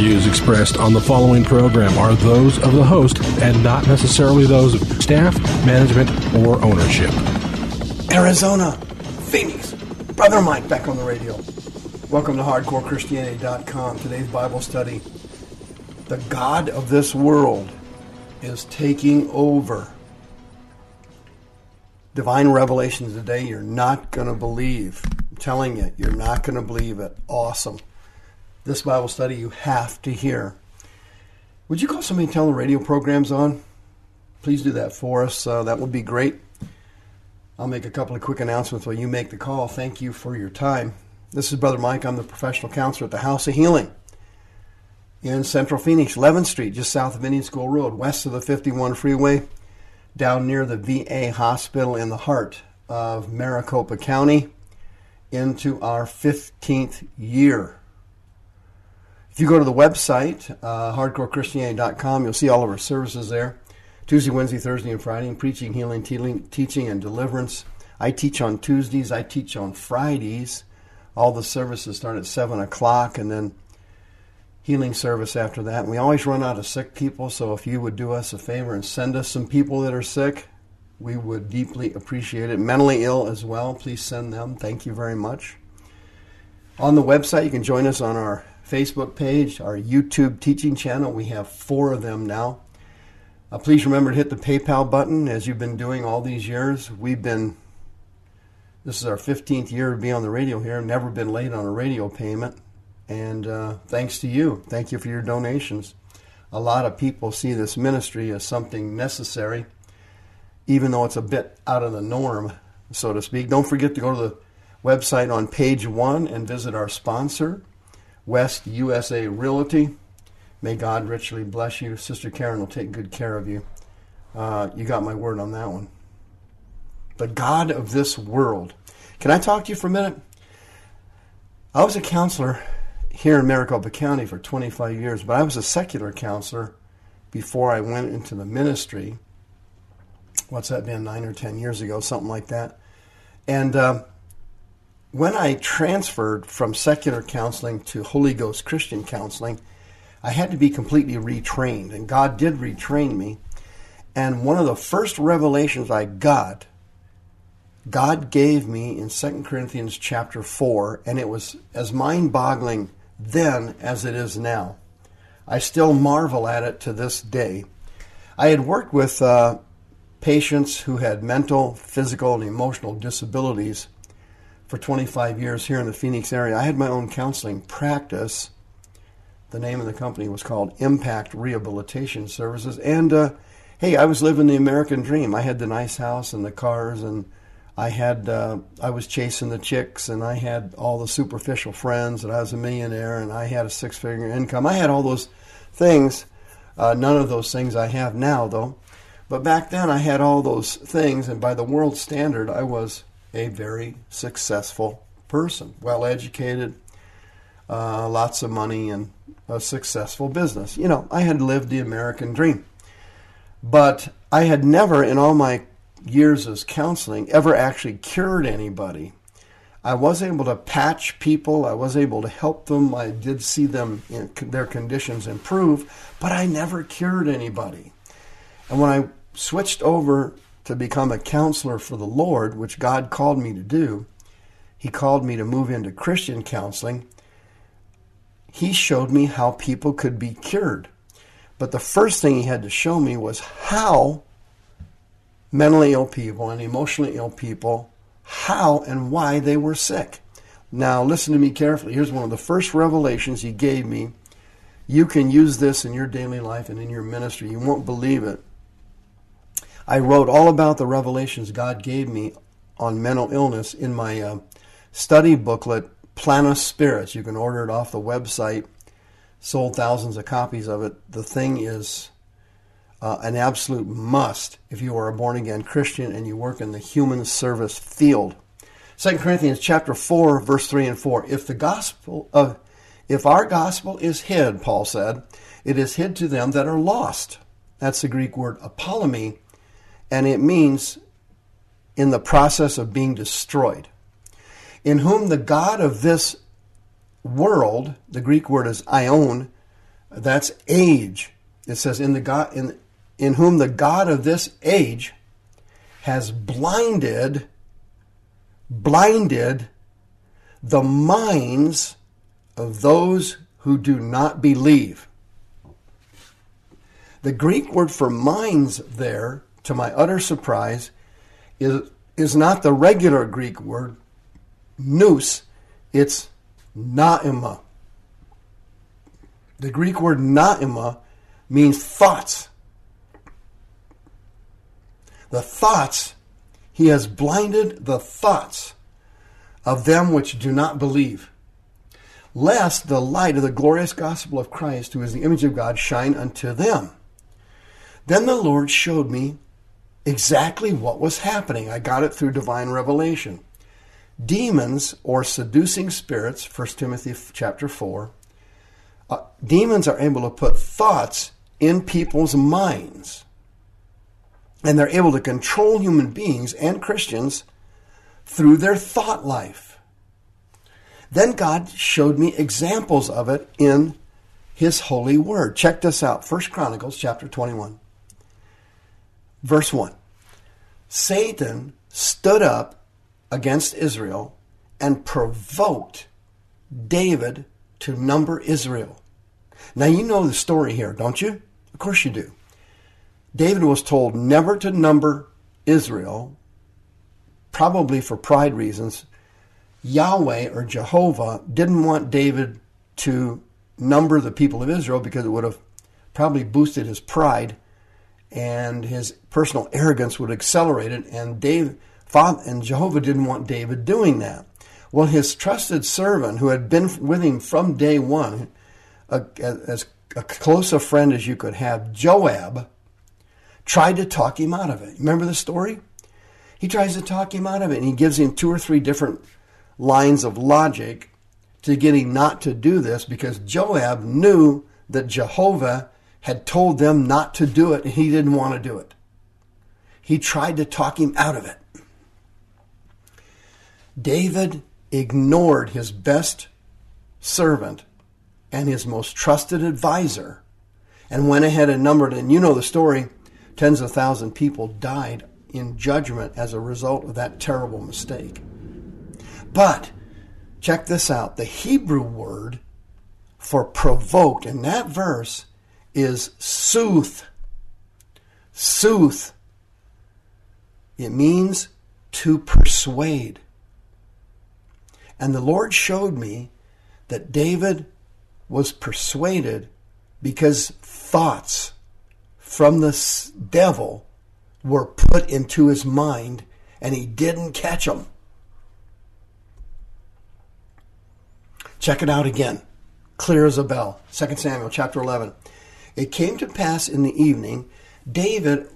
views expressed on the following program are those of the host and not necessarily those of staff, management, or ownership. Arizona, Phoenix, Brother Mike back on the radio. Welcome to HardcoreChristianity.com. Today's Bible study. The God of this world is taking over. Divine revelations today you're not going to believe. I'm telling you, you're not going to believe it. Awesome. This Bible study you have to hear. Would you call somebody and tell the radio program's on? Please do that for us. Uh, that would be great. I'll make a couple of quick announcements while you make the call. Thank you for your time. This is Brother Mike. I'm the professional counselor at the House of Healing in Central Phoenix, 11th Street, just south of Indian School Road, west of the 51 freeway, down near the VA hospital in the heart of Maricopa County, into our 15th year. If you go to the website, uh, hardcorechristianity.com, you'll see all of our services there. Tuesday, Wednesday, Thursday, and Friday, preaching, healing, teaching, and deliverance. I teach on Tuesdays. I teach on Fridays. All the services start at 7 o'clock, and then healing service after that. And we always run out of sick people, so if you would do us a favor and send us some people that are sick, we would deeply appreciate it. Mentally ill as well, please send them. Thank you very much. On the website, you can join us on our Facebook page, our YouTube teaching channel. We have four of them now. Uh, please remember to hit the PayPal button as you've been doing all these years. We've been, this is our 15th year to be on the radio here, never been late on a radio payment. And uh, thanks to you. Thank you for your donations. A lot of people see this ministry as something necessary, even though it's a bit out of the norm, so to speak. Don't forget to go to the website on page one and visit our sponsor, West USA Realty. May God richly bless you. Sister Karen will take good care of you. Uh, you got my word on that one. The God of this world. Can I talk to you for a minute? I was a counselor here in Maricopa County for 25 years, but I was a secular counselor before I went into the ministry. What's that been, nine or 10 years ago, something like that. And uh, when I transferred from secular counseling to Holy Ghost Christian counseling, I had to be completely retrained, and God did retrain me. And one of the first revelations I got, God gave me in 2 Corinthians chapter 4, and it was as mind boggling then as it is now. I still marvel at it to this day. I had worked with uh, patients who had mental, physical, and emotional disabilities for 25 years here in the Phoenix area. I had my own counseling practice. The name of the company was called Impact Rehabilitation Services. And uh, hey, I was living the American dream. I had the nice house and the cars and I had uh, I was chasing the chicks, and I had all the superficial friends, and I was a millionaire, and I had a six-figure income. I had all those things. Uh, none of those things I have now, though. But back then, I had all those things, and by the world standard, I was a very successful person, well educated, uh, lots of money, and a successful business. You know, I had lived the American dream. But I had never, in all my years as counseling ever actually cured anybody. I was able to patch people. I was able to help them. I did see them their conditions improve, but I never cured anybody. And when I switched over to become a counselor for the Lord, which God called me to do, He called me to move into Christian counseling. He showed me how people could be cured. But the first thing He had to show me was how mentally ill people and emotionally ill people how and why they were sick. Now, listen to me carefully. Here's one of the first revelations he gave me. You can use this in your daily life and in your ministry. You won't believe it. I wrote all about the revelations God gave me on mental illness in my uh, study booklet Planus Spirits. You can order it off the website. Sold thousands of copies of it. The thing is uh, an absolute must if you are a born again Christian and you work in the human service field. 2 Corinthians chapter 4 verse 3 and 4 if the gospel of if our gospel is hid Paul said it is hid to them that are lost that's the Greek word apollumi and it means in the process of being destroyed in whom the god of this world the Greek word is aion that's age it says in the god in in whom the god of this age has blinded blinded the minds of those who do not believe. The Greek word for minds there, to my utter surprise, is, is not the regular Greek word nous, it's naima. The Greek word naima means thoughts. The thoughts he has blinded the thoughts of them which do not believe, lest the light of the glorious gospel of Christ, who is the image of God, shine unto them. Then the Lord showed me exactly what was happening. I got it through divine revelation. Demons or seducing spirits, 1 Timothy chapter 4, uh, demons are able to put thoughts in people's minds and they're able to control human beings and Christians through their thought life. Then God showed me examples of it in his holy word. Check this out. First Chronicles chapter 21. Verse 1. Satan stood up against Israel and provoked David to number Israel. Now you know the story here, don't you? Of course you do. David was told never to number Israel, probably for pride reasons. Yahweh or Jehovah didn't want David to number the people of Israel because it would have probably boosted his pride and his personal arrogance would accelerate it. And Dave, and Jehovah didn't want David doing that. Well, his trusted servant, who had been with him from day one, a, as a close a friend as you could have, Joab, tried to talk him out of it. Remember the story? He tries to talk him out of it, and he gives him two or three different lines of logic to get him not to do this because Joab knew that Jehovah had told them not to do it, and he didn't want to do it. He tried to talk him out of it. David ignored his best servant and his most trusted advisor and went ahead and numbered, and you know the story Tens of thousands of people died in judgment as a result of that terrible mistake. But check this out the Hebrew word for provoked in that verse is sooth. Sooth. It means to persuade. And the Lord showed me that David was persuaded because thoughts from the devil were put into his mind and he didn't catch them. Check it out again. Clear as a bell. 2 Samuel chapter 11. It came to pass in the evening, David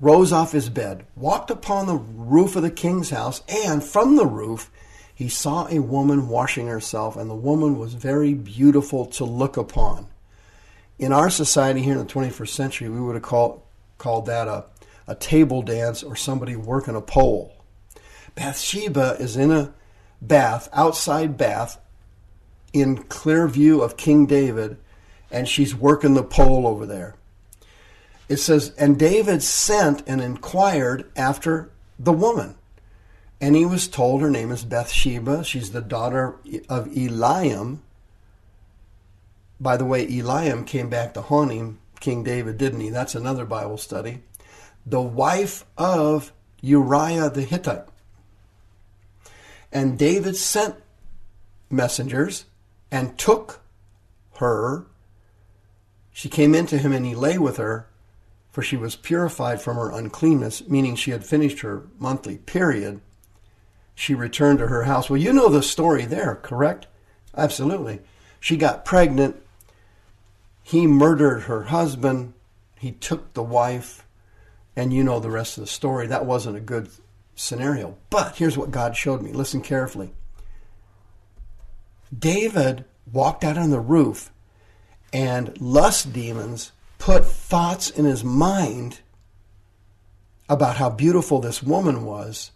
rose off his bed, walked upon the roof of the king's house, and from the roof he saw a woman washing herself, and the woman was very beautiful to look upon in our society here in the 21st century, we would have called, called that a, a table dance or somebody working a pole. Bathsheba is in a bath, outside bath, in clear view of King David, and she's working the pole over there. It says, And David sent and inquired after the woman. And he was told her name is Bathsheba. She's the daughter of Eliam, by the way, Eliam came back to haunt him, King David, didn't he? That's another Bible study. The wife of Uriah the Hittite. And David sent messengers and took her. She came into him and he lay with her, for she was purified from her uncleanness, meaning she had finished her monthly period. she returned to her house. Well, you know the story there, correct? Absolutely. She got pregnant. He murdered her husband. He took the wife. And you know the rest of the story. That wasn't a good scenario. But here's what God showed me. Listen carefully. David walked out on the roof, and lust demons put thoughts in his mind about how beautiful this woman was.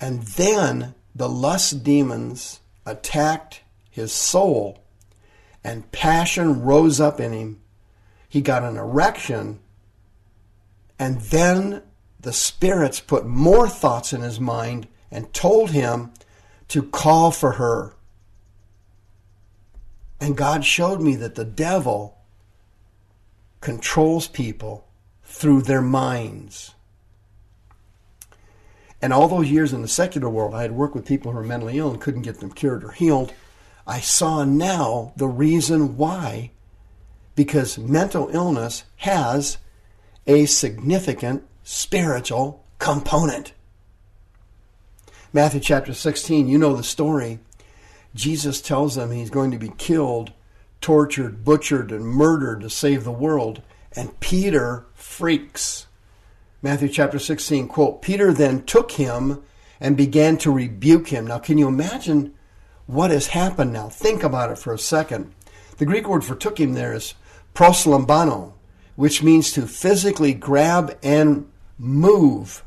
And then the lust demons attacked his soul, and passion rose up in him. He got an erection, and then the spirits put more thoughts in his mind and told him to call for her. And God showed me that the devil controls people through their minds. And all those years in the secular world, I had worked with people who were mentally ill and couldn't get them cured or healed. I saw now the reason why. Because mental illness has a significant spiritual component. Matthew chapter 16, you know the story. Jesus tells them he's going to be killed, tortured, butchered, and murdered to save the world. And Peter freaks. Matthew chapter 16, quote, Peter then took him and began to rebuke him. Now, can you imagine what has happened now? Think about it for a second. The Greek word for took him there is proslambano, which means to physically grab and move.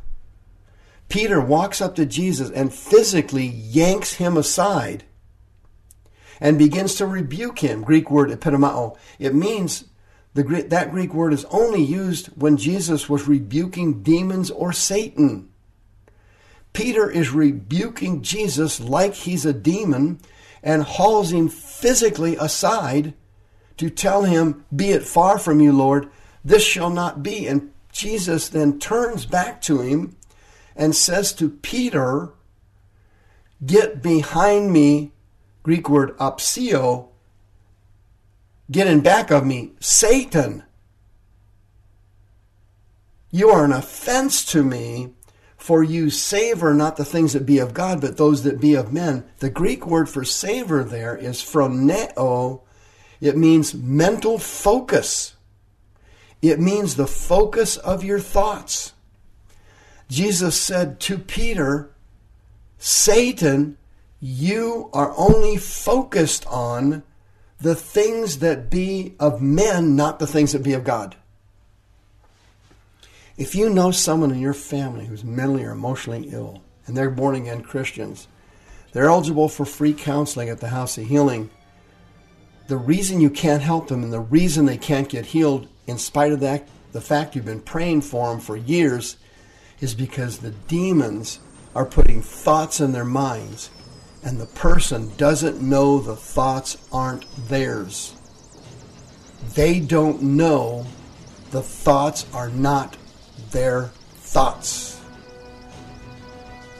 Peter walks up to Jesus and physically yanks him aside and begins to rebuke him. Greek word epitimao. It means the, that Greek word is only used when Jesus was rebuking demons or Satan. Peter is rebuking Jesus like he's a demon and hauls him physically aside to tell him, Be it far from you, Lord, this shall not be. And Jesus then turns back to him and says to Peter, Get behind me, Greek word apsio, get in back of me, Satan. You are an offense to me, for you savor not the things that be of God, but those that be of men. The Greek word for savor there is phroneo. It means mental focus. It means the focus of your thoughts. Jesus said to Peter, Satan, you are only focused on the things that be of men, not the things that be of God. If you know someone in your family who's mentally or emotionally ill and they're born again Christians, they're eligible for free counseling at the House of Healing. The reason you can't help them and the reason they can't get healed, in spite of that, the fact you've been praying for them for years, is because the demons are putting thoughts in their minds and the person doesn't know the thoughts aren't theirs. They don't know the thoughts are not their thoughts.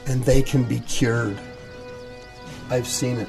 And they can be cured. I've seen it.